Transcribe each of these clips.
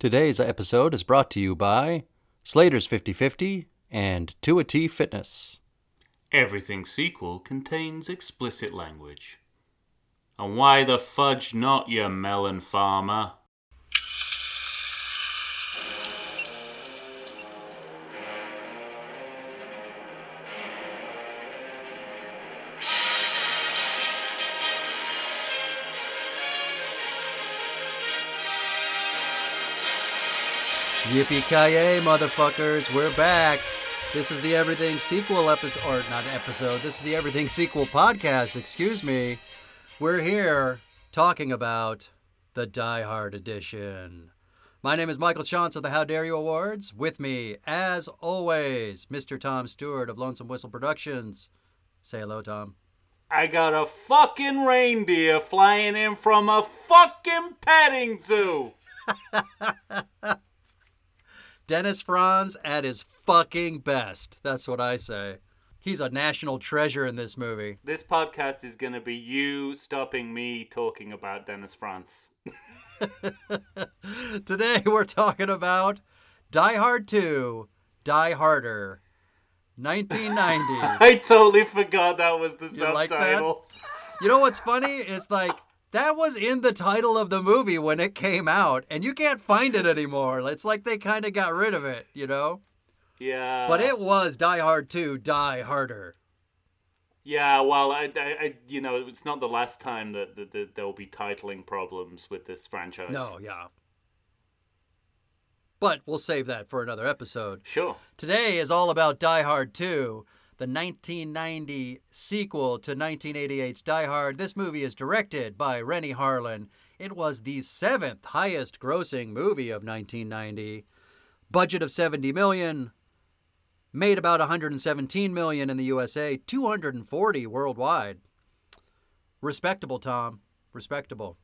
Today's episode is brought to you by Slater's 5050 and 2 T Fitness. Everything sequel contains explicit language. And why the fudge not, you melon farmer? Yippee ki motherfuckers! We're back. This is the Everything Sequel episode, or not episode. This is the Everything Sequel podcast. Excuse me. We're here talking about the Die Hard edition. My name is Michael Chance of the How Dare You Awards. With me, as always, Mr. Tom Stewart of Lonesome Whistle Productions. Say hello, Tom. I got a fucking reindeer flying in from a fucking petting zoo. Dennis Franz at his fucking best. That's what I say. He's a national treasure in this movie. This podcast is going to be you stopping me talking about Dennis Franz. Today we're talking about Die Hard 2, Die Harder, 1990. I totally forgot that was the You like subtitle. You know what's funny? Is like that was in the title of the movie when it came out, and you can't find it anymore. It's like they kind of got rid of it, you know? Yeah. But it was Die Hard 2, Die Harder. Yeah, well, I, I, I you know, it's not the last time that, that, that there'll be titling problems with this franchise. No, yeah. But we'll save that for another episode. Sure. Today is all about Die Hard 2, the 1990 sequel to 1988's Die Hard. This movie is directed by Renny Harlin. It was the seventh highest grossing movie of 1990. Budget of 70 million. Made about 117 million in the USA, 240 worldwide. Respectable, Tom. Respectable.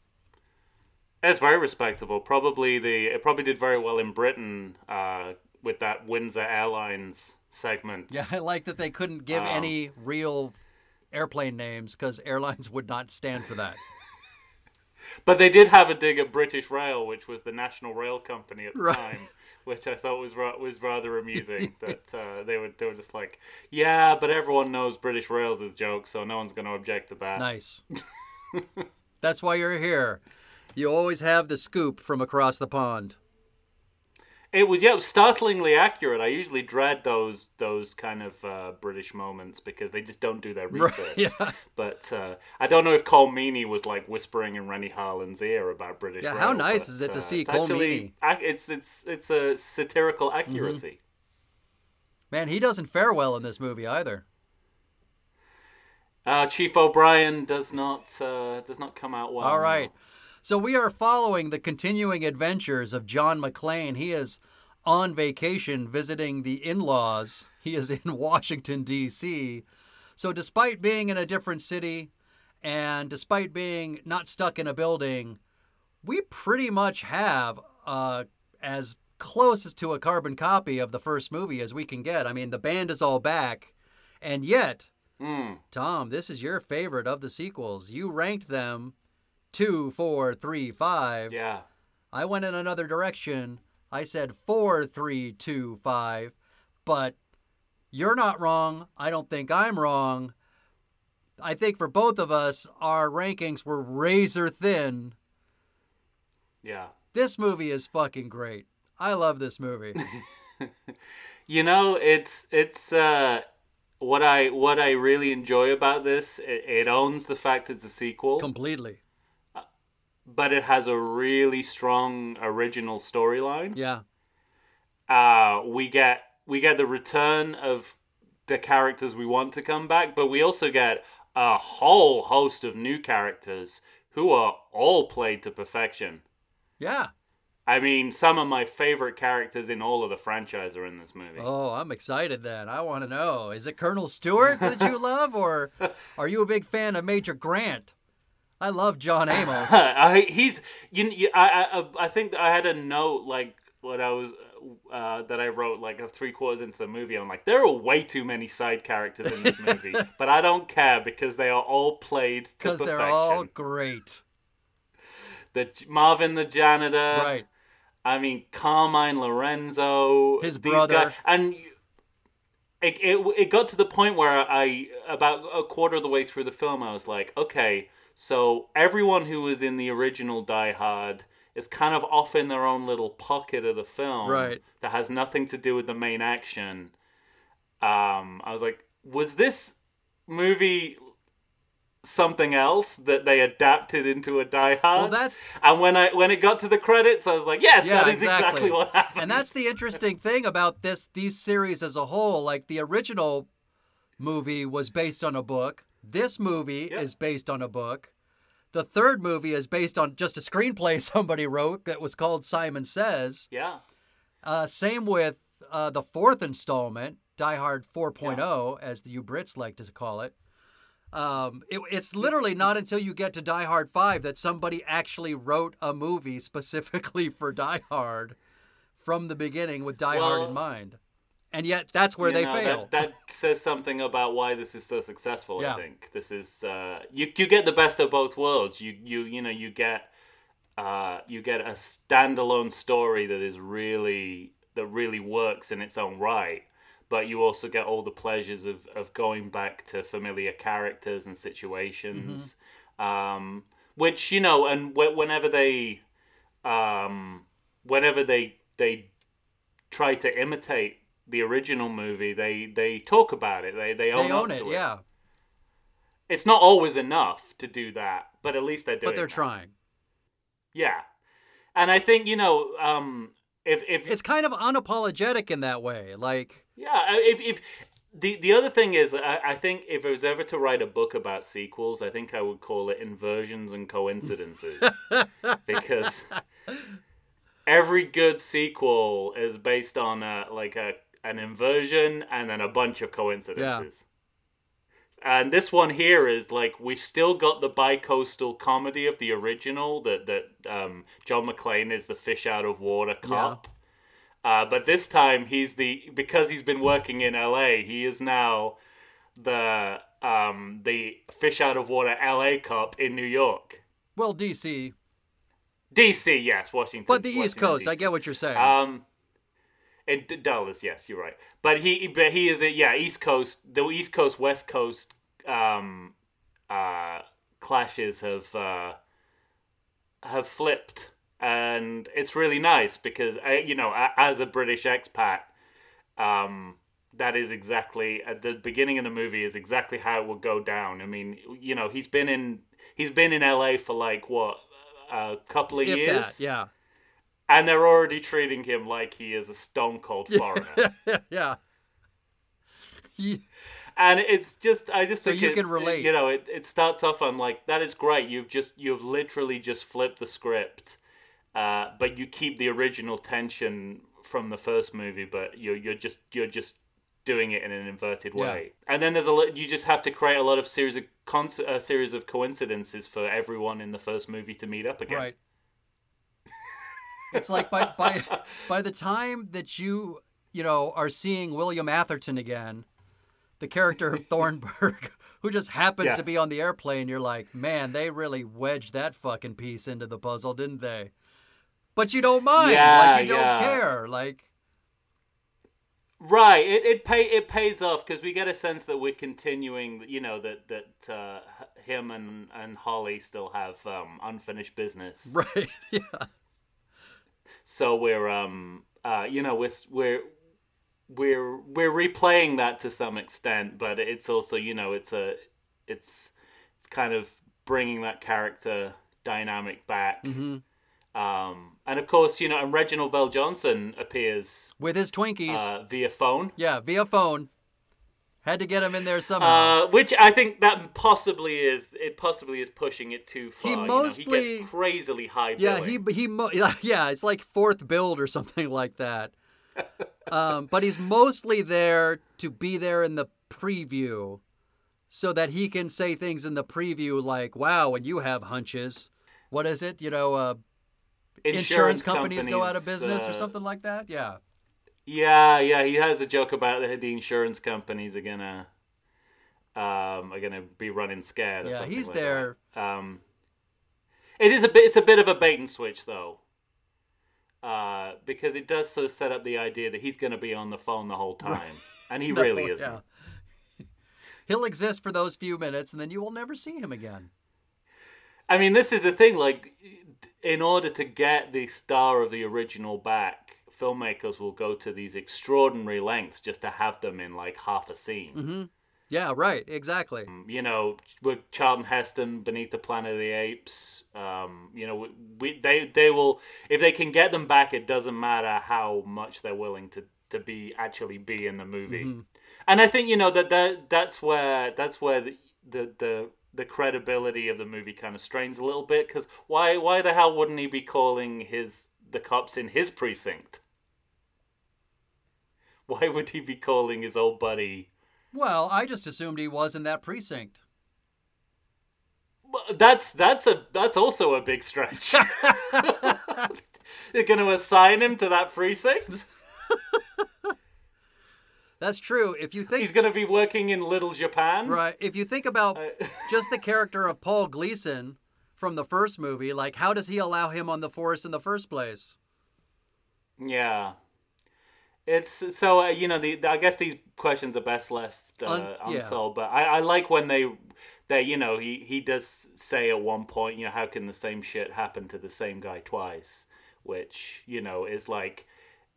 It's very respectable. Probably the it probably did very well in Britain uh, with that Windsor Airlines segment. Yeah, I like that they couldn't give Um, any real airplane names because airlines would not stand for that. But they did have a dig at British Rail, which was the national rail company at the Right. time, which I thought was ra- was rather amusing. that uh, they were they were just like, yeah, but everyone knows British Rail's is joke, so no one's going to object to that. Nice. That's why you're here. You always have the scoop from across the pond. It was yeah, it was startlingly accurate. I usually dread those those kind of uh, British moments because they just don't do their research. yeah. But uh, I don't know if Colm Meaney was like whispering in Renny Harlin's ear about British. Yeah, Rail, how nice but, is it to uh, see Cole actually- ac- It's it's it's a satirical Mm-hmm. accuracy. Man, he doesn't fare well in this movie either. Uh, Chief O'Brien does not uh, does not come out well. All right. no. right. So we are following the continuing adventures of John McClane. He is on vacation visiting the in laws. He is in Washington, D.C. So despite being in a different city and despite being not stuck in a building, we pretty much have uh, as close to a carbon copy of the first movie as we can get. I mean, the band is all back. And yet, Mm. Tom, this is your favorite of the sequels. You ranked them two, four, three, five. Yeah. I went in another direction. I said four, three, two, five. But you're not wrong. I don't think I'm wrong. I think for both of us, our rankings were razor thin. Yeah. This movie is fucking great. I love this movie. You know, it's it's uh, what I what I really enjoy about this. It, it owns the fact it's a sequel, Completely. But it has a really strong original storyline. Yeah. uh, we get we get the return of the characters we want to come back, but we also get a whole host of new characters who are all played to perfection. Yeah. I mean, some of my favorite characters in all of the franchise are in this movie. Oh, I'm excited then. I want to know. Is it Colonel Stewart that you love, or are you a big fan of Major Grant? I love John Amos. I, he's you, you I, I I think I had a note like what I was uh, that I wrote like three quarters into the movie. I'm like, there are way too many side characters in this movie, but I don't care because they are all played to Because they're all great. the Marvin the janitor, Right. I mean, Carmine Lorenzo, His brother. guys, and it, it it got to the point where I about a quarter of the way through the film, I was like, okay, so everyone who was in the original Die Hard is kind of off in their own little pocket of the film, Right. That has nothing to do with the main action. Um, I was like, was this movie something else that they adapted into a Die Hard? Well, that's And when I when it got to the credits, I was like, yes, Yeah, that is exactly. exactly. what happened. and that's the interesting thing about this these series as a whole. Like the original movie was based on a book. This movie Yeah. is based on a book. The third movie is based on just a screenplay somebody wrote that was called Simon Says. yeah. Uh, same with uh, the fourth installment, Die Hard 4.0, as the you Brits like to call it. Um, it. It's literally not until you get to Die Hard 5 that somebody actually wrote a movie specifically for Die Hard from the beginning with Die Hard in mind. And yet, that's where You they know, fail. That, that says something about why this is so successful. Yeah. I think this is uh, you. You get the best of both worlds. You you you know you get uh, you get a standalone story that is really that really works in its own right. But you also get all the pleasures of, of going back to familiar characters and situations, um, which you know, and wh- whenever they, um, whenever they they try to imitate the original movie, they they talk about it. They they own, they own it, to yeah. It's not always enough to do that, but at least they're doing. But they're that. trying. Yeah, and I think you know, um, if if It's kind of unapologetic in that way. Like, yeah, if if the the other thing is, I, I think if I was ever to write a book about sequels, I think I would call it Inversions and Coincidences because every good sequel is based on a, like a an inversion and then a bunch of coincidences. And this one here is like we've still got the bi-coastal comedy of the original that that um, John McClane is the fish out of water cop. Uh, but this time he's the because he's been working in LA, he is now the um, the fish out of water LA cop in New York. well, DC, DC, yes, Washington. but the East Washington, Coast. I get what you're saying. Um, in D- Dallas, yes, you're right. But he, but he is a yeah East Coast. The East Coast West Coast um, uh, clashes have uh, have flipped, and it's really nice because I, you know, as a British expat, um, that is exactly at the beginning of the movie is exactly how it will go down. I mean, you know, he's been in he's been in LA for like what a couple of if years that, yeah. And they're already treating him like he is a stone cold foreigner. yeah. Ye- and it's just, I just So think you can relate. You know, it, it starts off on like that is great. You've just you've literally just flipped the script, uh, but you keep the original tension from the first movie, but you're you're just you're just doing it in an inverted Yeah. way. And then there's a lot. You just have to create a lot of series of con- a series of coincidences for everyone in the first movie to meet up again. Right. It's like by by by the time that you you know are seeing William Atherton again, the character of Thornburg, who just happens to be on the airplane, you're like, man, they really wedged that fucking piece into the puzzle, didn't they? But you don't mind, Yeah, like you yeah. don't care, like Right. It it pay it pays off because we get a sense that we're continuing. You know that that uh, him and and Holly still have um, unfinished business. right, yeah, So we're um uh you know we're we're we're we're replaying that to some extent, but it's also you know it's a it's it's kind of bringing that character dynamic back. hmm Um, and of course, you know, and Reginald VelJohnson appears with his Twinkies, uh, via phone. yeah, via phone. Had to get him in there somehow. Uh, which I think that possibly is it possibly is pushing it too far. you know, mostly- he gets crazily high. Yeah, billing. he he mo- yeah, it's like fourth build or something like that. um, but he's mostly there to be there in the preview, so that he can say things in the preview like, "Wow, when you have hunches, what is it? You know, uh, insurance, companies, go out of business uh, or something like that." Yeah, Yeah, yeah, he has a joke about the, the insurance companies are gonna um are gonna be running scared. Yeah, he's like there. Um, it is a bit. It's a bit of a bait and switch though. uh, because it does sort of set up the idea that he's to be on the phone the whole time, and he really isn't. yeah. He'll exist for those few minutes, and then you will never see him again. I mean, this is the thing. Like, in order to get the star of the original back, filmmakers will go to these extraordinary lengths just to have them in like half a scene. Mm-hmm. Yeah, right. Exactly. You know, with Charlton Heston, Beneath the Planet of the Apes. Um, you know, we they they will if they can get them back. It doesn't matter how much they're willing to to be actually be in the movie. And I think you know that that that's where that's where the the the the credibility of the movie kind of strains a little bit because why why the hell wouldn't he be calling his the cops in his precinct? Why would he be calling his old buddy? Well, I just assumed he was in that precinct. That's that's a that's also a big stretch. They're going to assign him to that precinct. That's true. If you think He's going to be working in Little Japan. right, if you think about just the character of Paul Gleason from the first movie, like how does he allow him on the force in the first place? Yeah. It's so uh, you know the, I guess these questions are best left uh, Un- yeah. unsolved. But I, I like when they they you know he he does say at one point you know how can the same shit happen to the same guy twice, which you know is like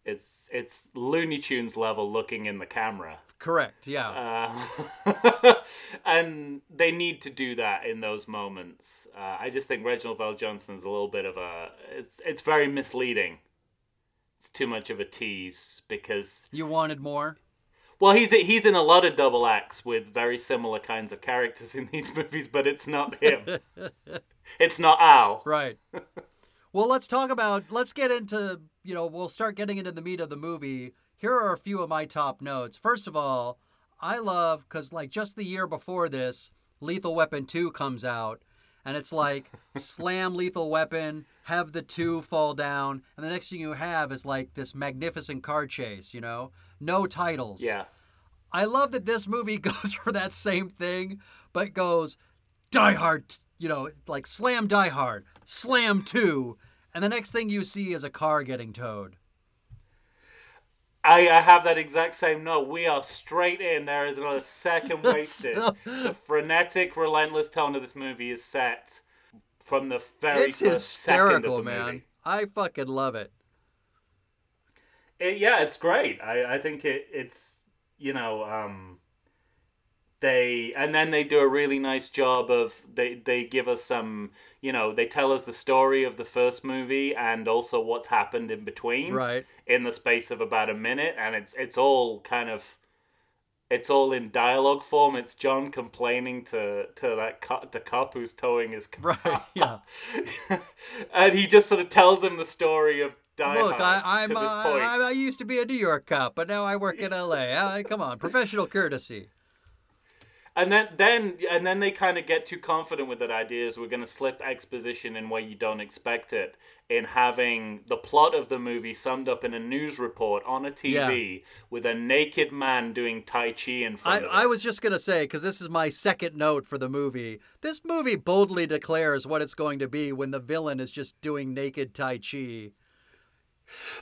it's it's Looney Tunes level looking in the camera. Correct. Yeah. Uh, and they need to do that in those moments. Uh, I just think Reginald VelJohnson's a little bit of a. It's it's very misleading. It's too much of a tease because you wanted more. well he's he's in a lot of double acts with very similar kinds of characters in these movies, but it's not him. it's not Al. Right. well, let's talk about. Let's get into. You know, we'll start getting into the meat of the movie. Here are a few of my top notes. First of all, I love because like just the year before this, Lethal Weapon Two comes out, and it's like slam Lethal Weapon, have the two fall down, and the next thing you have is like this magnificent car chase. You know, no titles. Yeah. I love that this movie goes for that same thing, but goes Die Hard, you know, like slam Die Hard, slam 2, and the next thing you see is a car getting towed. I, I have that exact same note. We are straight in. There is not a second wasted. The frenetic, relentless tone of this movie is set from the very it's first second of hysterical, the man. movie. I fucking love it. It, yeah, it's great. I, I think it, it's you know um, they and then they do a really nice job of they they give us some you know they tell us the story of the first movie and also what's happened in between Right. in the space of about a minute and it's it's all kind of it's all in dialogue form it's john complaining to to that cop, the cop who's towing his car Right, yeah. and he just sort of tells him the story of Die Look, I, to uh, point. I, I used to be a New York cop, but now I work in L.A. Uh, come on, professional courtesy. And then, then, and then they kind of get too confident with that idea. Is we're going to slip exposition in where you don't expect it, in having the plot of the movie summed up in a news report on a TV with a naked man doing tai chi in I, front of I was just going to say, because this is my second note for the movie, this movie boldly declares what it's going to be when the villain is just doing naked Tai Chi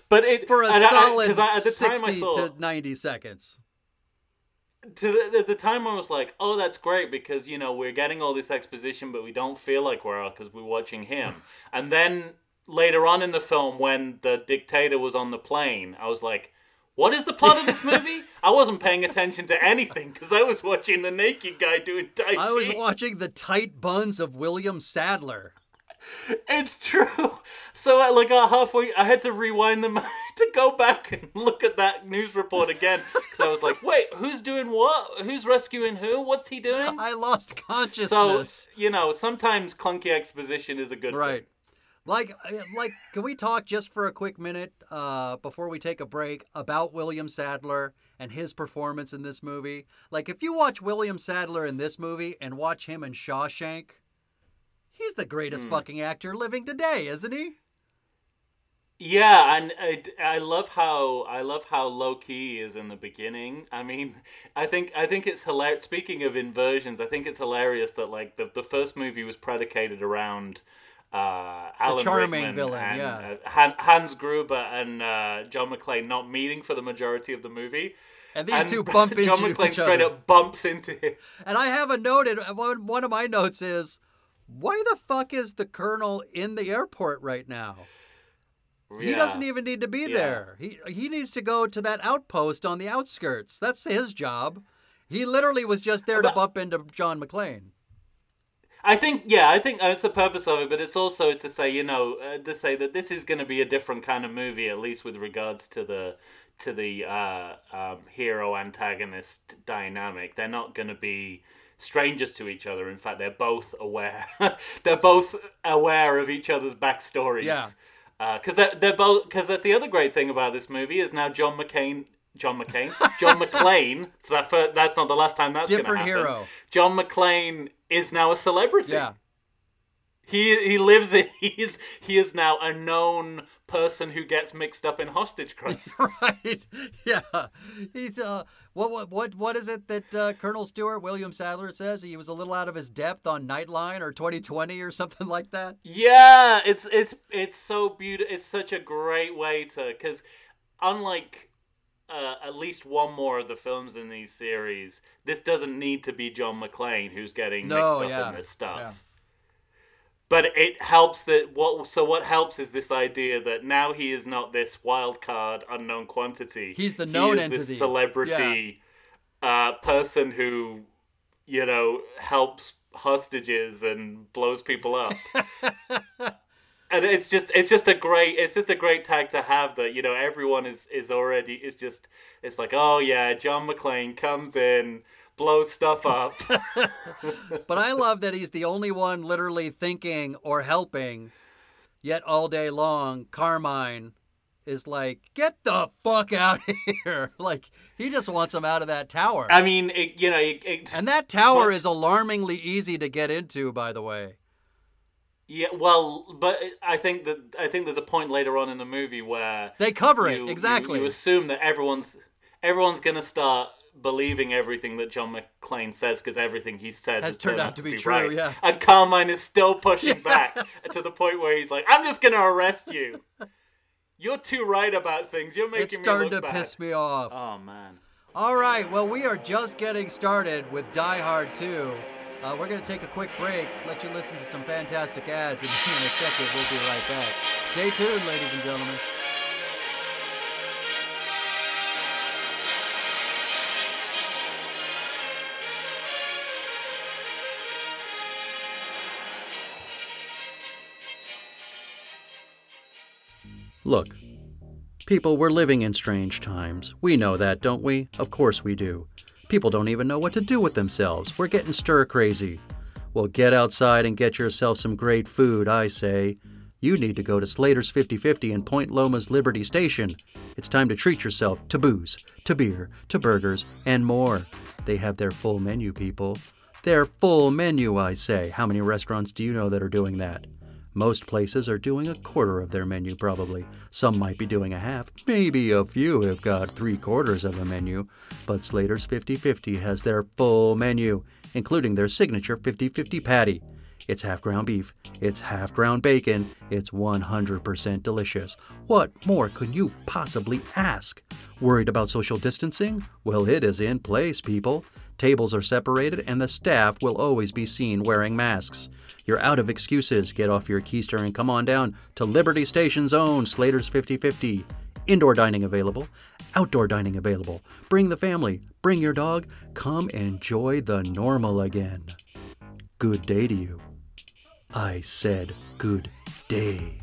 but it for a solid I- I- I, at the time I 60 thought to 90 seconds. To the, the time I was like, oh, that's great because you know we're getting all this exposition, but we don't feel like we're because we're watching him. and then later on in the film, when the dictator was on the plane, I was like, what is the plot of this movie? I wasn't paying attention to anything because I was watching the naked guy doing tai chi. I was watching the tight buns of William Sadler. It's true. So I like uh, halfway, I had to rewind them to go back and look at that news report again because I was like, wait, who's doing what? Who's rescuing who? What's he doing? I lost So consciousness. you know, sometimes clunky exposition is a good right. thing. Like, uh, like, can we talk just for a quick minute uh, before we take a break about William Sadler and his performance in this movie? Like, if you watch William Sadler in this movie and watch him in Shawshank, he's the greatest Hmm. fucking actor living today, isn't he? Yeah, and I, I love how I love how low key is in the beginning. I mean, I think I think it's hilarious. Speaking of inversions, I think it's hilarious that like the the first movie was predicated around uh, Alan charming Rickman villain, and yeah. uh, Han- Hans Gruber and uh, John McClane not meeting for the majority of the movie. And these and two bump into John McClane straight other. up bumps into him. And I have a note. in- One one of my notes is, why the fuck is the colonel in the airport right now? He Yeah. doesn't even need to be Yeah. there. He he needs to go to that outpost on the outskirts. That's his job. He literally was just there to bump into John McClane. I think, yeah, I think that's the purpose of it, but it's also to say, you know, uh, to say that this is going to be a different kind of movie, at least with regards to the to the uh, um, hero antagonist dynamic. They're not going to be strangers to each other. In fact, they're both aware. they're both aware of each other's backstories. Yeah. Uh, because they're they're both because that's the other great thing about this movie is now John McCain. John McCain, John McClane. That, that's not the last time that's Different happen. hero. John McClane is now a celebrity. Yeah. He he lives in he's he is now a known person who gets mixed up in hostage crisis. right. Yeah. He's uh what what what what is it that uh, Colonel Stewart William Sadler says he was a little out of his depth on Nightline or 2020 or something like that. yeah, it's it's it's so beautiful. It's such a great way to because unlike uh, at least one more of the films in these series, this doesn't need to be John McClane who's getting No, mixed up yeah, in this stuff. yeah. But it helps that what so what helps is this idea that now he is not this wild card unknown quantity. He's the He known is entity. This celebrity uh, person who you know helps hostages and blows people up. and it's just it's just a great it's just a great tag to have that you know everyone is is already is just it's like oh yeah John McClane comes in blows stuff up But I love that he's the only one literally thinking or helping. Yet all day long, Carmine is like, "Get the fuck out here!" Like he just wants him out of that tower. I mean it, you know it, it, And that tower is alarmingly easy to get into, by the way. Yeah, well, but I think that I think there's a point later on in the movie where They cover you, it you- exactly. You, assume that everyone's everyone's gonna start believing everything that John McClane says because everything he said Has turned out to be true, right. yeah. And Carmine is still pushing back to the point where he's like, "I'm just gonna arrest you. You're too right about things. You're making it's me starting to bad." piss me off. Oh man. All right, well, we are just getting started with Die Hard 2. Uh, we're going to take a quick break, let you listen to some fantastic ads, and in a second, we'll be right back. Stay tuned, ladies and gentlemen. Look, people, we're living in strange times. We know that, don't we? Of course we do. People don't even know what to do with themselves. We're getting stir crazy. Well, get outside and get yourself some great food, I say. You need to go to Slater's 5050 in Point Loma's Liberty Station. It's time to treat yourself to booze, to beer, to burgers, and more. They have their full menu, people. Their full menu, I say. How many restaurants do you know that are doing that? Most places are doing a quarter of their menu, probably. Some might be doing a half. Maybe a few have got three quarters of a menu. But Slater's 50 50 has their full menu, including their signature 50 50 patty. It's half ground beef, it's half ground bacon, it's 100% delicious. What more could you possibly ask? Worried about social distancing? Well, it is in place, people. Tables are separated, and the staff will always be seen wearing masks. You're out of excuses. Get off your keister and come on down to Liberty Station's own Slater's 5050. Indoor dining available, outdoor dining available. Bring the family, bring your dog. Come enjoy the normal again. Good day to you. I said good day.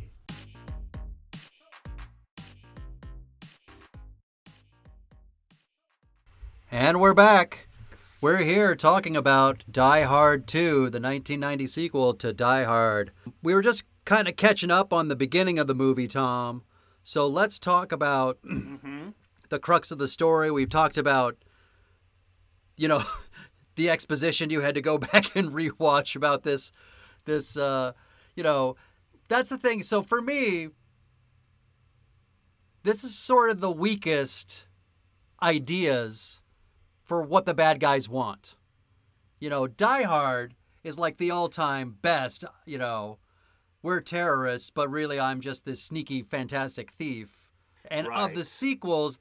And we're back. We're here talking about Die Hard 2, the 1990 sequel to Die Hard. We were just kind of catching up on the beginning of the movie, Tom. So let's talk about the crux of the story. We've talked about, you know, the exposition you had to go back and rewatch about this, this, uh, you know, that's the thing. So for me, this is sort of the weakest ideas for what the bad guys want. You know, Die Hard is like the all time best, you know, we're terrorists, but really I'm just this sneaky, fantastic thief. And of the sequels,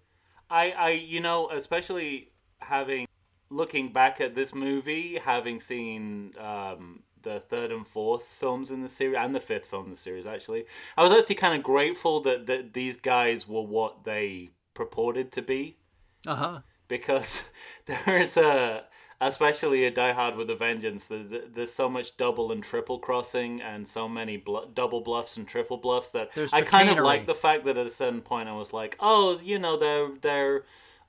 I, I, you know, especially having looking back at this movie, having seen um, the third and fourth films in the series and the fifth film in the series, actually, I was actually kind of grateful that that these guys were what they purported to be uh huh. Because there is a especially a Die Hard with a Vengeance. There's, there's so much double and triple crossing, and so many bl- double bluffs and triple bluffs that There's I kind of like the fact that at a certain point I was like, oh, you know, they're they're,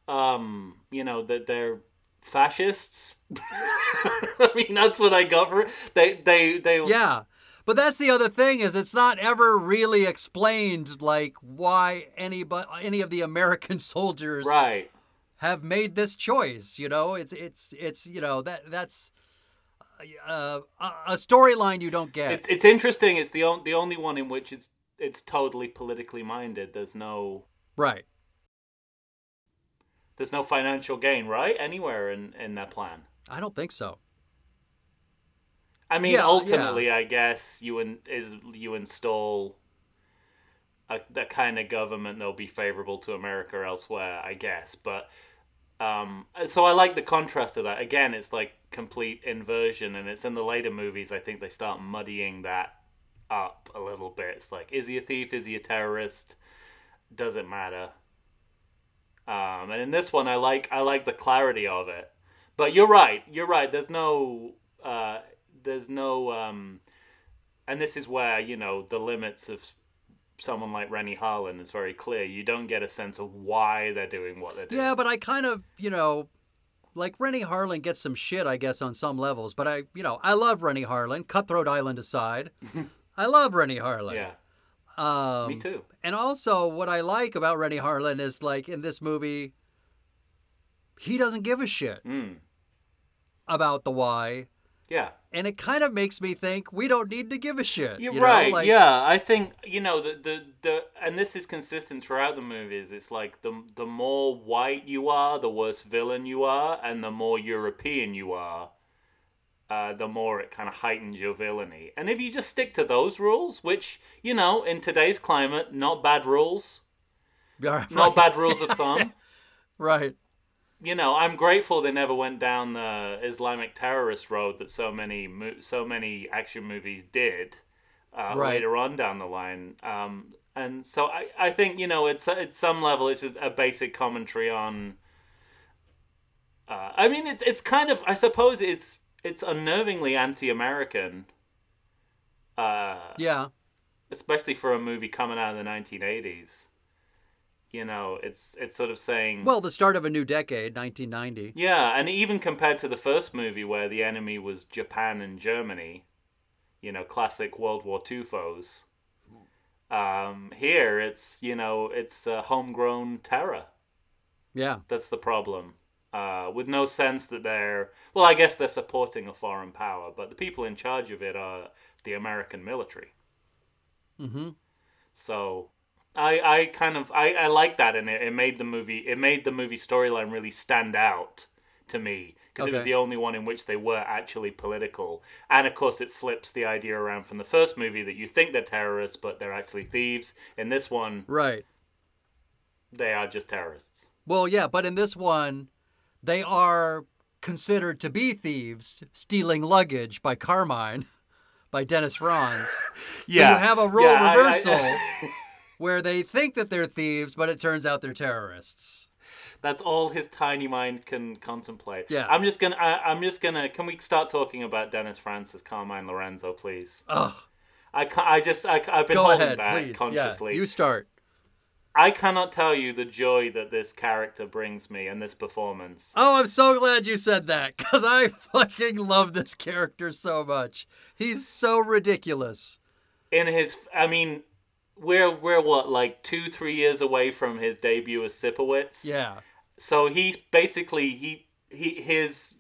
um, you know, that they're fascists. I mean, that's what I got for it. They they they Yeah. But that's the other thing is it's not ever really explained like why any but any of the American soldiers right. Have made this choice. You know, it's it's it's you know that that's uh, a a storyline you don't get. It's it's interesting. It's the on, the only one in which it's it's totally politically minded. There's no right. There's no financial gain, right? Anywhere in, in that plan. I don't think so. I mean, Yeah, ultimately, I guess you in, is you install a the kind of government that'll be favorable to America elsewhere, I guess. But um, so I like the contrast of that. Again, it's like complete inversion, and it's in the later movies. I think they start muddying that up a little bit. It's like, is he a thief? Is he a terrorist? Does it matter? Um, and in this one, I like I like the clarity of it. But you're right. You're right. There's no uh, there's no um, and this is where you know the limits of someone like Renny Harlin is very clear. You don't get a sense of why they're doing what they're doing. Yeah, but I kind of, you know, like Renny Harlin gets some shit, I guess, on some levels. But I, you know, I love Renny Harlin. Cutthroat Island aside, I love Renny Harlin. Yeah, Um, me too. And also, what I like about Renny Harlin is like in this movie, he doesn't give a shit Mm. about the why, Yeah. and it kind of makes me think we don't need to give a shit. You're you know? right. Like, yeah, I think you know the, the the and this is consistent throughout the movies. It's like the the more white you are, the worse villain you are, and the more European you are, uh, the more it kind of heightens your villainy. And if you just stick to those rules, which you know in today's climate, not bad rules, right, not bad rules of thumb. Right. You know, I'm grateful they never went down the Islamic terrorist road that so many mo- so many action movies did uh, Right. later on down the line. Um, and so I, I think you know it's at some level it's just a basic commentary on. Uh, I mean, it's it's kind of I suppose it's it's unnervingly anti-American. Uh, Yeah. especially for a movie coming out of the 1980s. You know, it's it's sort of saying Well, the start of a new decade, 1990. yeah, and even compared to the first movie where the enemy was Japan and Germany, you know, classic World War II foes. Um, here it's you know it's uh, homegrown terror. Yeah. That's the problem. Uh, with no sense that they're well, I guess they're supporting a foreign power, but the people in charge of it are the American military. Mm-hmm. So I I kind of I, I like that and it. It made the movie it made the movie storyline really stand out to me because it was the only one in which they were actually political. And of course it flips the idea around from the first movie that you think they're terrorists but they're actually thieves. In this one Right. they are just terrorists. Well, yeah, but in this one, they are considered to be thieves stealing luggage by Carmine, by Dennis Franz. So you have a role Yeah, I- I- reversal where they think that they're thieves, but it turns out they're terrorists. That's all his tiny mind can contemplate. Yeah. I'm just gonna. I, I'm just gonna. Can we start talking about Dennis Francis, Carmine Lorenzo, please? Ugh. I ca I just. I, have been Go holding ahead, back please. consciously. Yeah, you start. I cannot tell you the joy that this character brings me and this performance. Oh, I'm so glad you said that because I fucking love this character so much. He's so ridiculous. In his, I mean, we're we're what like two three years away from his debut as Sipowicz. Yeah. So he basically he he his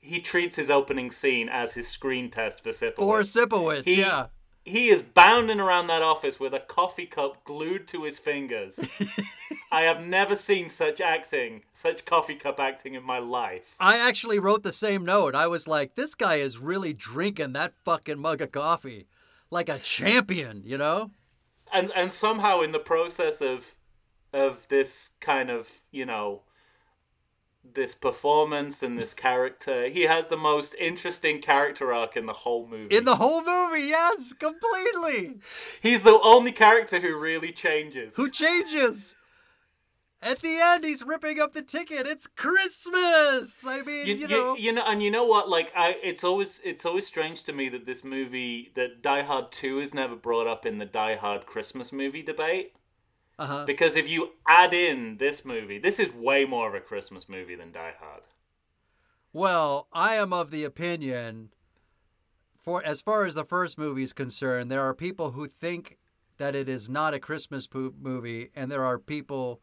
he treats his opening scene as his screen test for Sipowicz. For Sipowicz, He- yeah. He is bounding around that office with a coffee cup glued to his fingers. I have never seen such acting, such coffee cup acting in my life. I actually wrote the same note. I was like, this guy is really drinking that fucking mug of coffee. like a champion, you know? And and somehow in the process of of this kind of you know this performance and this character he has the most interesting character arc in the whole movie In the whole movie, yes, completely. he's the only character who really changes Who changes? At the end, he's ripping up the ticket. It's Christmas. I mean, you, you, you- know. you know and you know what like i it's always it's always strange to me that this movie that die hard 2 is never brought up in the die hard christmas movie debate Uh-huh. because if you add in this movie this is way more of a christmas movie than die hard Well, I am of the opinion, for as far as the first movie is concerned, there are people who think that it is not a Christmas movie, and there are people,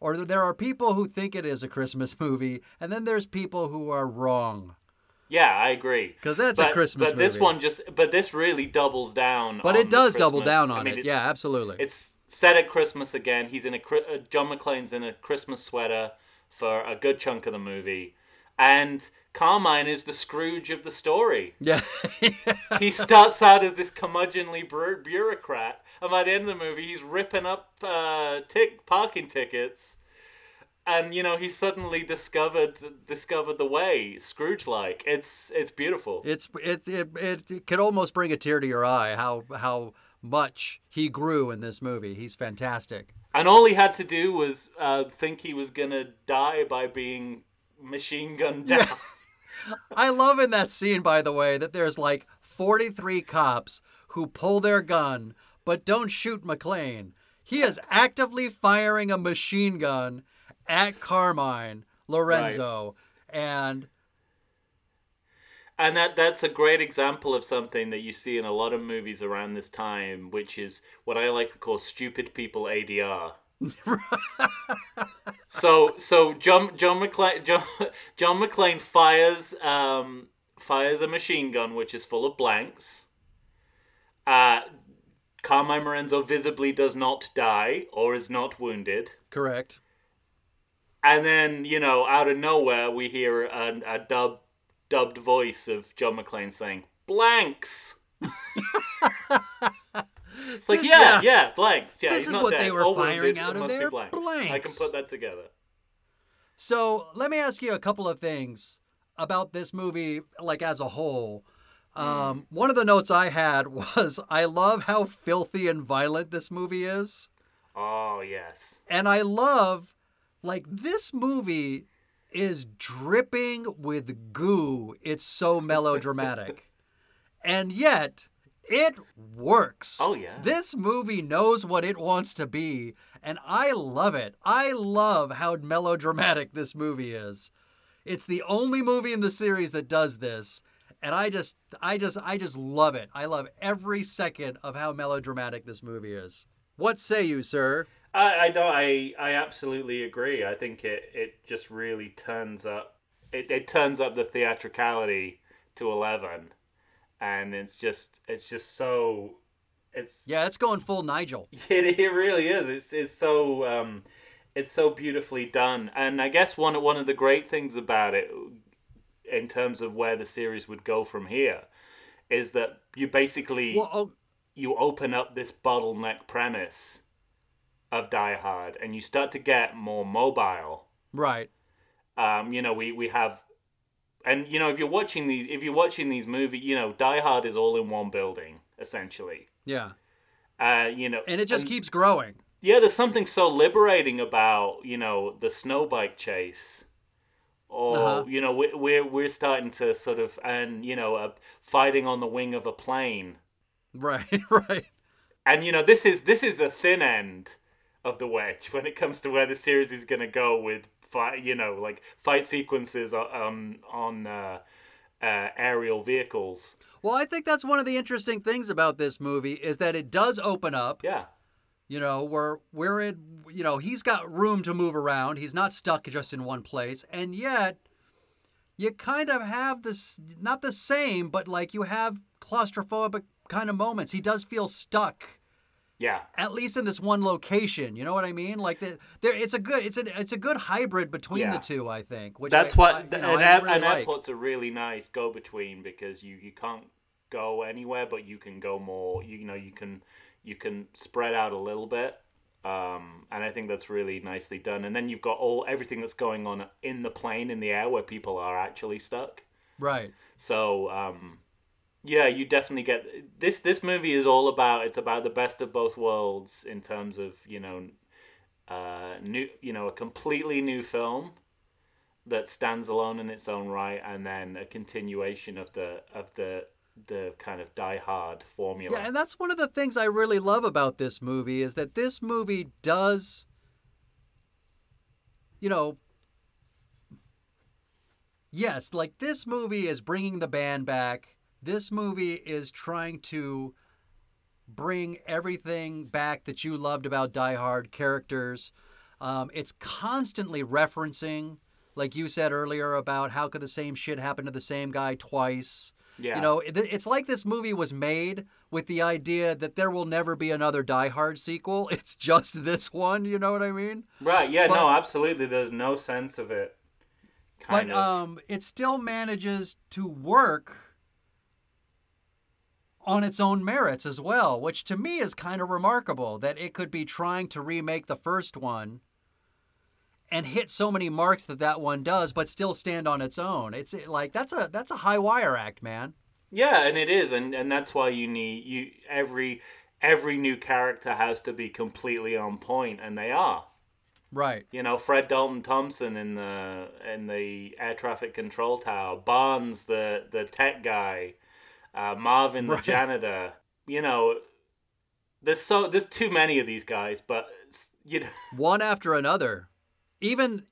or there are people who think it is a Christmas movie, and then there's people who are wrong yeah i agree because that's a but, Christmas but movie. this one just but this really doubles down but on it does double Christmas- down I on mean, it. Yeah, absolutely. it's set at christmas again he's in a uh, john mcclane's in a christmas sweater for a good chunk of the movie and carmine is the scrooge of the story yeah, he starts out as this curmudgeonly bu- bureaucrat and by the end of the movie he's ripping up uh, tick parking tickets and you know he suddenly discovered discovered the way scrooge like it's it's beautiful it's it, it it it could almost bring a tear to your eye how how much he grew in this movie. He's fantastic. And all he had to do was uh, think he was gonna die by being machine gunned down. I love in that scene, by the way, that there's like 43 cops who pull their gun but don't shoot McClane. He is actively firing a machine gun at Carmine Lorenzo. And And that that's a great example of something that you see in a lot of movies around this time, which is what I like to call stupid people ADR. So so John John McClane John, John McClane fires um, fires a machine gun which is full of blanks. Uh, Carmine Morenzo visibly does not die or is not wounded. correct. And then, you know, out of nowhere, we hear a, a dub, dubbed voice of John McClane saying, blanks. it's like, yeah, yeah. yeah, blanks. Yeah, This he's is not what dead. they were Or firing wounded. out of must be there. blanks. I can put that together. So let me ask you a couple of things about this movie, like as a whole. Um, one of the notes I had was I love how filthy and violent this movie is. Oh, yes. And I love, like, this movie is dripping with goo. It's so melodramatic. and yet, it works. Oh, yeah. This movie knows what it wants to be. And I love it. I love how melodramatic this movie is. It's the only movie in the series that does this. And I just, I just, I just love it. I love every second of how melodramatic this movie is. What say you, sir? I, I know. I, I absolutely agree. I think it, it just really turns up. It, it turns up the theatricality to eleven, and it's just it's just so it's Yeah, it's going full Nigel. It, it really is. It's it's so um, it's so beautifully done, and I guess one one of the great things about it, in terms of where the series would go from here, is that you basically Well, oh, you open up this bottleneck premise of Die Hard, and you start to get more mobile. right. Um, you know, we we have. And you know, if you're watching these, if you're watching these movies, you know, Die Hard is all in one building essentially. Yeah. Uh, you know, And it just keeps growing. Yeah, there's something so liberating about you know the snow bike chase, or Uh-huh. you know we're, we're we're starting to sort of and you know uh, fighting on the wing of a plane, Right, right. and you know this is this is the thin end of the wedge when it comes to where the series is going to go with fight you know like fight sequences o- um, on uh, uh, aerial vehicles. Well, I think that's one of the interesting things about this movie is that it does open up, Yeah, you know, where where it you know, he's got room to move around. He's not stuck just in one place. And yet you kind of have this not the same, but like you have claustrophobic kind of moments. He does feel stuck yeah. at least in this one location. You know what I mean? Like the, there, it's a good, it's a, it's a good hybrid between Yeah. the two. I think. Which That's I- what I, you an, know, I air- really an like. airport's a really nice go between because you you can't go anywhere, but you can go more. You, you know, you can you can spread out a little bit. Um, and I think that's really nicely done. And then you've got all everything that's going on in the plane in the air where people are actually stuck. Right. So um, yeah, you definitely get this. This movie is all about. It's about the best of both worlds in terms of you know, uh, new you know a completely new film that stands alone in its own right, and then a continuation of the of the the kind of Die Hard formula. Yeah, and that's one of the things I really love about this movie is that this movie does, you know, yes, like this movie is bringing the band back. This movie is trying to bring everything back that you loved about Die Hard characters. Um, it's constantly referencing, like you said earlier, about how could the same shit happen to the same guy twice. yeah. You know, it, it's like this movie was made with the idea that there will never be another Die Hard sequel. It's just this one. You know what I mean? right? Yeah, but- no, absolutely. There's no sense of it. Kind but of. um, it still manages to work on its own merits as well, which to me is kind of remarkable that it could be trying to remake the first one and hit so many marks that that one does, but still stand on its own. It's like that's a that's a high wire act, man. Yeah, and it is, and and that's why you need you every every new character has to be completely on point, and they are. Right. You know, Fred Dalton Thompson in the in the air traffic control tower, Barnes the the tech guy, uh, Marvin the Right. janitor. You know, there's so there's too many of these guys, but you know, One after another. Even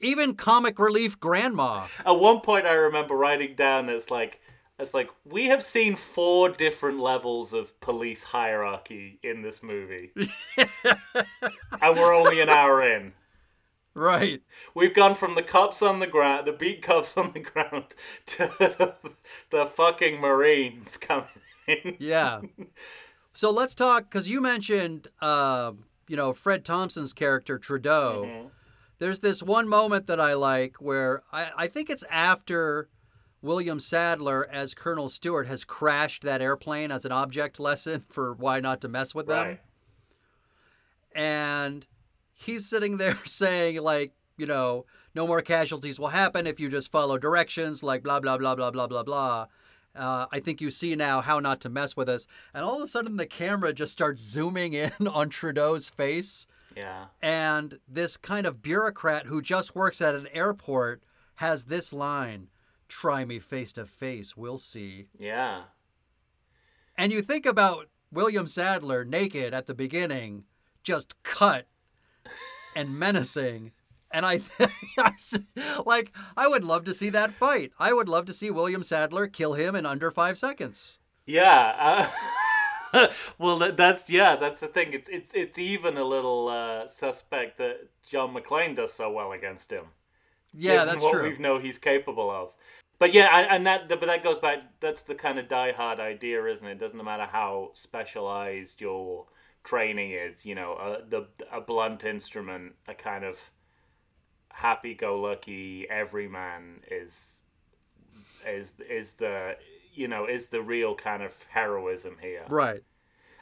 even comic relief grandma. at one point I remember writing down it's like it's like we have seen four different levels of police hierarchy in this movie. and we're only an hour in. Right. We've gone from the cops on the ground, the beat cops on the ground, to the, the fucking Marines coming in. Yeah. So let's talk because you mentioned, uh, you know, Fred Thompson's character Trudeau. Mm-hmm. There's this one moment that I like where I, I think it's after William Sadler as Colonel Stuart has crashed that airplane as an object lesson for why not to mess with them. Right. and he's sitting there saying like you know no more casualties will happen if you just follow directions like blah blah blah blah blah blah blah uh, i think you see now how not to mess with us and all of a sudden the camera just starts zooming in on trudeau's face Yeah. and this kind of bureaucrat who just works at an airport has this line try me face to face we'll see Yeah. and you think about William Sadler naked at the beginning, just cut and menacing. And I, like, I would love to see that fight. I would love to see William Sadler kill him in under five seconds. Yeah. Uh, well, that's yeah, that's the thing. It's it's it's even a little uh, suspect that John McClane does so well against him. Yeah, that's what true. we know he's capable of. But yeah, and, and that but that goes back. That's the kind of die-hard idea, isn't it? Doesn't matter how specialized your training is. You know, a, the a blunt instrument, a kind of happy-go-lucky everyman is is is the you know is the real kind of heroism here Right.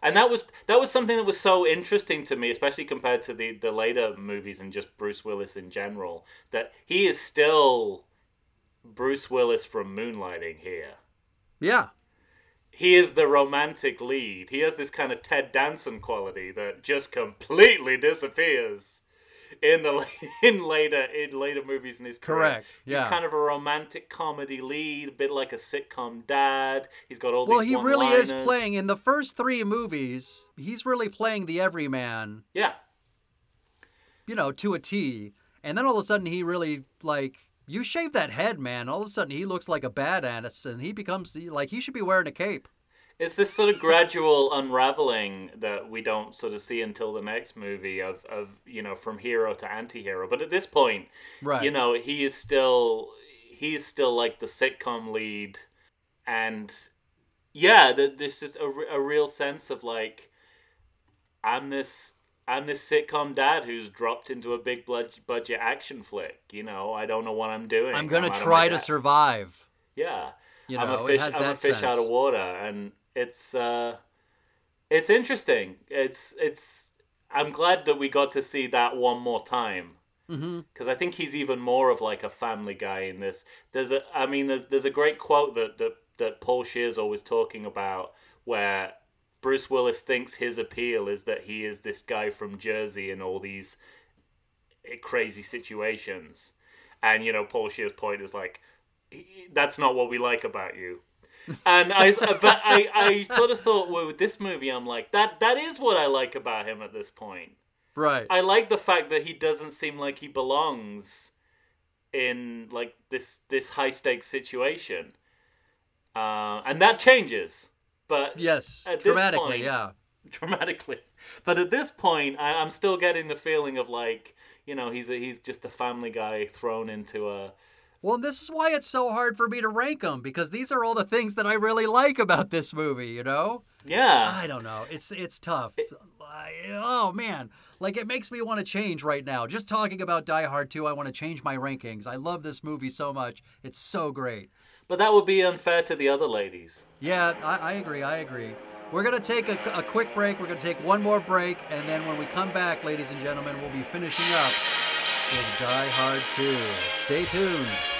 and that was that was something that was so interesting to me, especially compared to the the later movies and just Bruce Willis in general. That he is still Bruce Willis from Moonlighting here. Yeah. He is the romantic lead. He has this kind of Ted Danson quality that just completely disappears in the in later in later movies in his career. Correct, yeah. He's kind of a romantic comedy lead, a bit like a sitcom dad. He's got all Well, these Well, he really is playing in the first three movies. He's really playing the everyman, Yeah. you know, to a T. And then all of a sudden, he really like you shave that head, man. All of a sudden, he looks like a badass, and he becomes like he should be wearing a cape. It's this sort of gradual unraveling that we don't sort of see until the next movie of, of you know from hero to anti-hero. But at this point, Right. you know, he is still he's still like the sitcom lead, and yeah, th- there's just a real sense of like I'm this I'm this sitcom dad who's dropped into a big budget action flick. You know, I don't know what I'm doing. I'm gonna I'm try to survive. Yeah. You I'm know, a it fish. I'm a fish sense. out of water, and it's uh, it's interesting. It's it's. I'm glad that we got to see that one more time because I think he's even more of like a family guy in this. There's a, I mean, there's there's a great quote that that, that Paul Scheer's always talking about where Bruce Willis thinks his appeal is that he is this guy from Jersey in all these crazy situations, and you know Paul Scheer's point is like, that's not what we like about you. And I, but I, I sort of thought, well, with this movie, I'm like, that that is what I like about him at this point. Right. I like the fact that he doesn't seem like he belongs in like this this high stakes situation, uh, and that changes. But yes. at this Dramatically, point- yeah. dramatically, but at this point, I, I'm still getting the feeling of like you know he's a, he's just a family guy thrown into a Well, this is why it's so hard for me to rank them because these are all the things that I really like about this movie. You know. yeah. I don't know. It's it's tough. I, oh man, like it makes me want to change right now. Just talking about Die Hard 2, I want to change my rankings. I love this movie so much. It's so great. But that would be unfair to the other ladies. Yeah, I, I agree. I agree. We're gonna take a, a quick break. We're gonna take one more break, and then when we come back, ladies and gentlemen, we'll be finishing up with Die Hard 2. Stay tuned.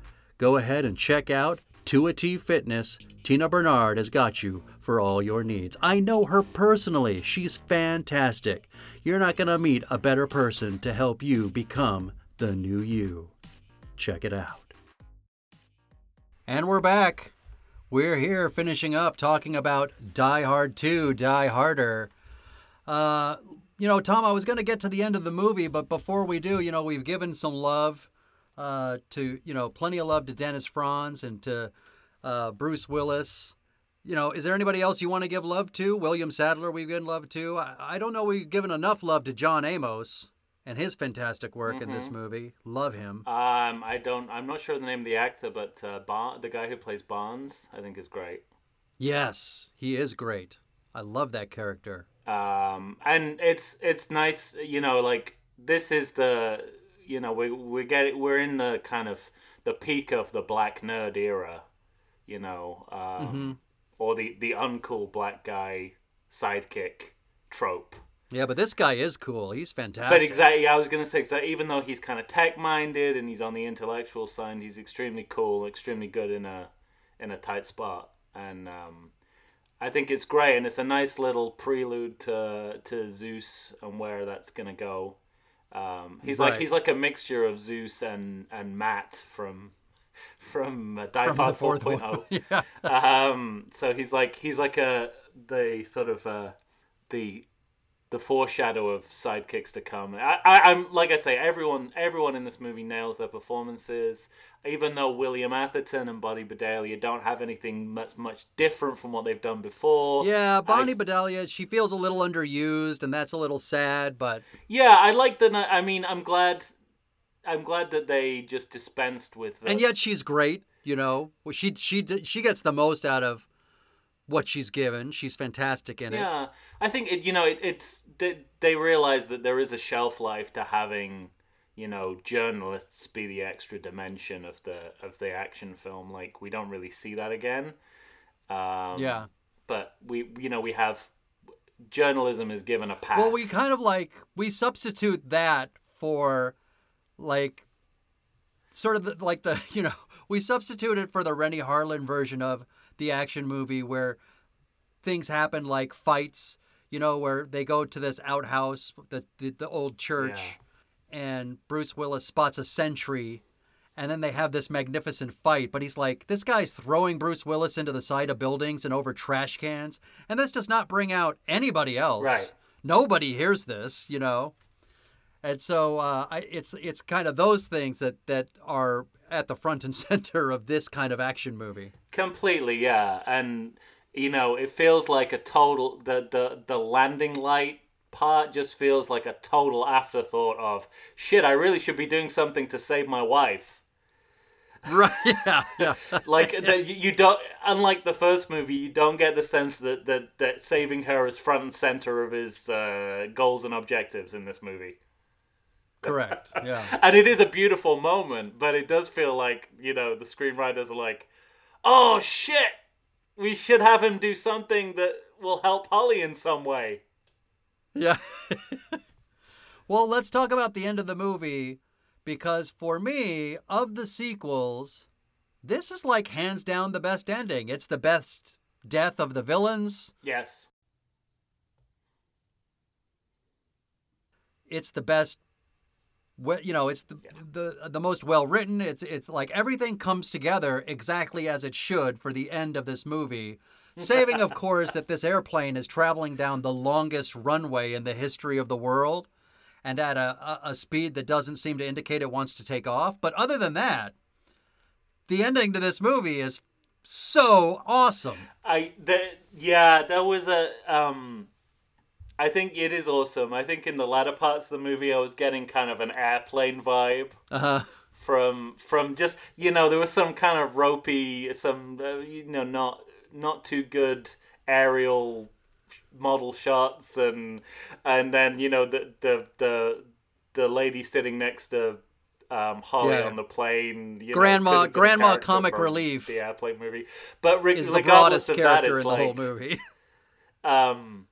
Go ahead and check out 2AT Fitness. Tina Bernard has got you for all your needs. I know her personally. She's fantastic. You're not going to meet a better person to help you become the new you. Check it out. And we're back. We're here finishing up talking about Die Hard 2, Die Harder. Uh, you know, Tom, I was going to get to the end of the movie, but before we do, you know, we've given some love uh, to, you know, plenty of love to Dennis Franz and to uh, Bruce Willis. You know, is there anybody else you want to give love to? William Sadler, we've given love to. I, I don't know we've given enough love to John Amos and his fantastic work in this movie. Love him. Um, I don't. I'm not sure the name of the actor, but uh, the guy who plays Barnes, I think is great. Yes, he is great. I love that character. Um, and it's it's nice, you know, like this is the, you know, we we get it, we're in the kind of the peak of the black nerd era, you know, um, or the the uncool black guy sidekick trope. Yeah, but this guy is cool. He's fantastic. But exactly, I was gonna say, cause even though he's kind of tech minded and he's on the intellectual side, he's extremely cool, extremely good in a in a tight spot, and um, I think it's great, and it's a nice little prelude to to Zeus and where that's gonna go. Um, he's like he's like a mixture of Zeus and and Matt from from uh, Die Hard the 4.0 yeah. um, so he's like he's like a the sort of uh, the the foreshadow of sidekicks to come. I, I, I'm like I say, everyone everyone in this movie nails their performances. Even though William Atherton and Bonnie Bedelia don't have anything much much different from what they've done before. Yeah, Bonnie s- Bedelia, she feels a little underused, and that's a little sad, but yeah, I like the. I mean, I'm glad. I'm glad that they just dispensed with. The, and yet she's great, you know. She she she gets the most out of what she's given. She's fantastic in it. Yeah, I think it. You know, it, it's they, they realize that there is a shelf life to having, you know, journalists be the extra dimension of the of the action film. Like we don't really see that again. Um, Yeah. but we, you know, we have journalism is given a pass. Well, we kind of like we substitute that for like sort of the, like the you know we substitute it for the Renny Harlin version of the action movie where things happen like fights, you know, where they go to this outhouse, the the, the old church, and Bruce Willis spots a sentry. And then they have this magnificent fight, but he's like, this guy's throwing Bruce Willis into the side of buildings and over trash cans. And this does not bring out anybody else. Right. Nobody hears this, you know. And so uh, I, it's it's kind of those things that that are at the front and center of this kind of action movie. Completely, yeah. And you know, it feels like a total the the the landing light part just feels like a total afterthought of shit, I really should be doing something to save my wife. Right. Yeah. Yeah. Like that you you don't unlike the first movie, you don't get the sense that that, that saving her is front and center of his uh, goals and objectives in this movie. Correct. Yeah. And it is a beautiful moment, but it does feel like, you know, the screenwriters are like, "Oh shit, we should have him do something that will help Holly in some way." Yeah. well, let's talk about the end of the movie because for me, of the sequels, this is like hands down the best ending. It's the best death of the villains. Yes. It's the best you know, it's the the, the most well written. It's it's like everything comes together exactly as it should for the end of this movie. Saving, of course, that this airplane is traveling down the longest runway in the history of the world and at a, a, speed that doesn't seem to indicate it wants to take off. But other than that, the ending to this movie is so awesome. I that yeah, that was a um I think it is awesome. I think in the latter parts of the movie I was getting kind of an airplane vibe. Uh huh. from from just you know there was some kind of ropey some uh, you know not not too good aerial model shots and and then you know the the the the lady sitting next to um, Holly Yeah. on the plane, you know, Grandma- could have been a Grandma comic relief the airplane movie, but re- Is the broadest of that, character it's in like, the whole movie. um,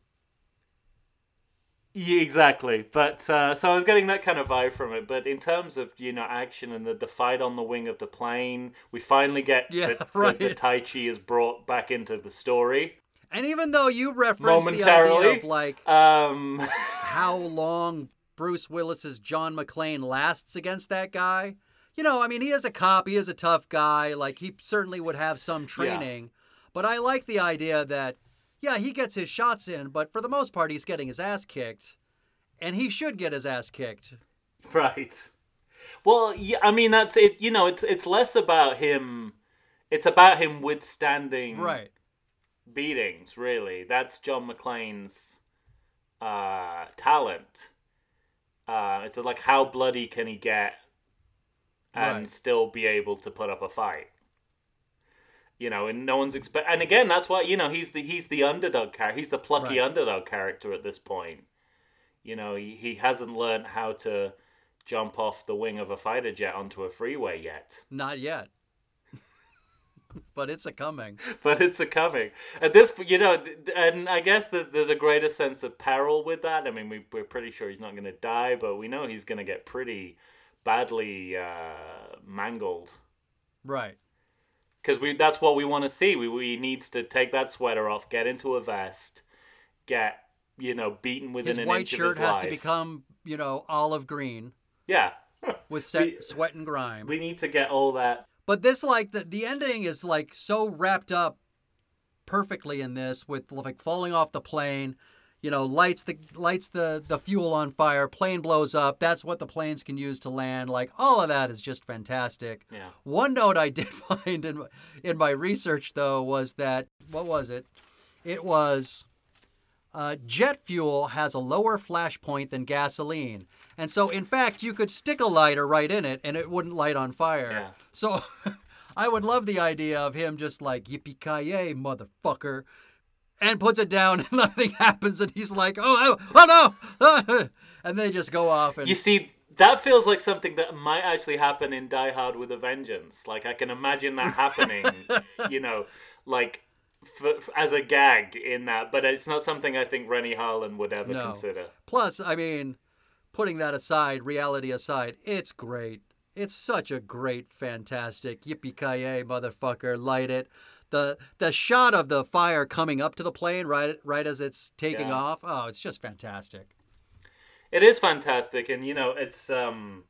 yeah, exactly. But uh, so I was getting that kind of vibe from it. But in terms of you know action and the, the fight on the wing of the plane, we finally get Yeah, the, right. the, the Tai Chi is brought back into the story. and even though you referenced the idea Momentarily. of like Um, how long Bruce Willis's John McClane lasts against that guy. You know, I mean, he is a cop, he is a tough guy, like he certainly would have some training. But I like the idea that yeah, he gets his shots in, but for the most part he's getting his ass kicked. And he should get his ass kicked. right. Well, yeah, I mean that's it. You know, it's it's less about him. It's about him withstanding Right. beatings. Really, that's John McClane's uh, talent. Uh, it's like how bloody can he get and Right. still be able to put up a fight. You know, and no one's expect. And again, that's why you know he's the he's the underdog character. He's the plucky Right. underdog character at this point. You know, he, he hasn't learned how to jump off the wing of a fighter jet onto a freeway yet. Not yet. but it's a coming. but it's a coming. At this, you know, and I guess there's there's a greater sense of peril with that. I mean, we we're pretty sure he's not going to die, but we know he's going to get pretty badly uh, mangled Right. Because we that's what we want to see. We we needs to take that sweater off, get into a vest, get you know beaten within His an white inch shirt of his has life. to become, you know, olive green yeah. with set, We- sweat and grime. We need to get all that. But this like the the ending is like so wrapped up perfectly in this with like falling off the plane, you know, lights the lights the the fuel on fire, plane blows up. That's what the planes can use to land. Like all of that is just fantastic. Yeah. One note I did find in in my research though was that what was it? It was uh, jet fuel has a lower flash point than gasoline. And so, in fact, you could stick a lighter right in it and it wouldn't light on fire. Yeah. So, I would love the idea of him just like, yippee ki yay, motherfucker, and puts it down and nothing happens. And he's like, oh, oh, oh no. and they just go off. And You see, that feels like something that might actually happen in Die Hard with a Vengeance. Like I can imagine that happening. you know, like f- f- as a gag in that, but it's not something I think Renny Harlin would ever No. consider. plus, I mean, putting that aside, reality aside, it's great. It's such a great, fantastic yippee ki yay, motherfucker! Light it. The the shot of the fire coming up to the plane right right as it's taking Yeah. off. Oh, it's just fantastic. It is fantastic, and you know, it's um,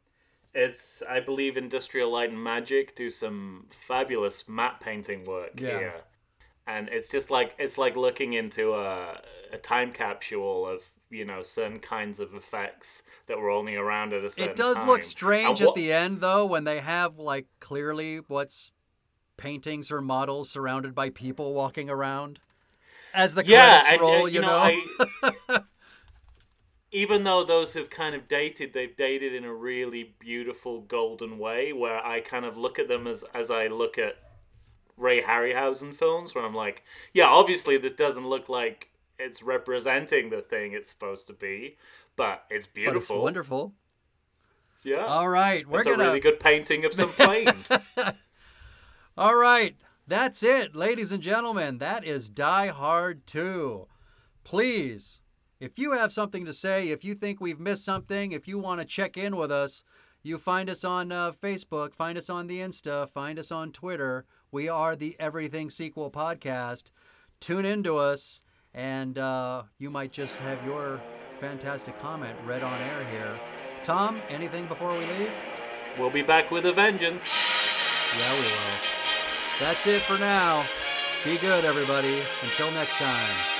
it's I believe Industrial Light and Magic do some fabulous matte painting work Yeah. here, and it's just like it's like looking into a a time capsule of you know certain kinds of effects that were only around at a certain It does time. look strange And at the end though when they have like clearly what's paintings or models surrounded by people walking around as the yeah, credits and, uh, roll. you, you know, I, even though those have kind of dated, they've dated in a really beautiful golden way, where I kind of look at them as as I look at Ray Harryhausen films, where I'm like, yeah, obviously this doesn't look like it's representing the thing it's supposed to be, but it's but it's beautiful. wonderful. Yeah, All right, we're it's gonna a really good painting of some planes. All right, that's it, ladies and gentlemen. That is Die Hard 2. Please, if you have something to say, if you think we've missed something, if you want to check in with us, you find us on uh, Facebook, find us on the Insta, find us on Twitter. We are the Everything Sequel Podcast. Tune into us, and uh, you might just have your fantastic comment read on air here. Tom, anything before we leave? we'll be back with a vengeance. Yeah, we will. That's it for now. Be good, everybody. Until next time.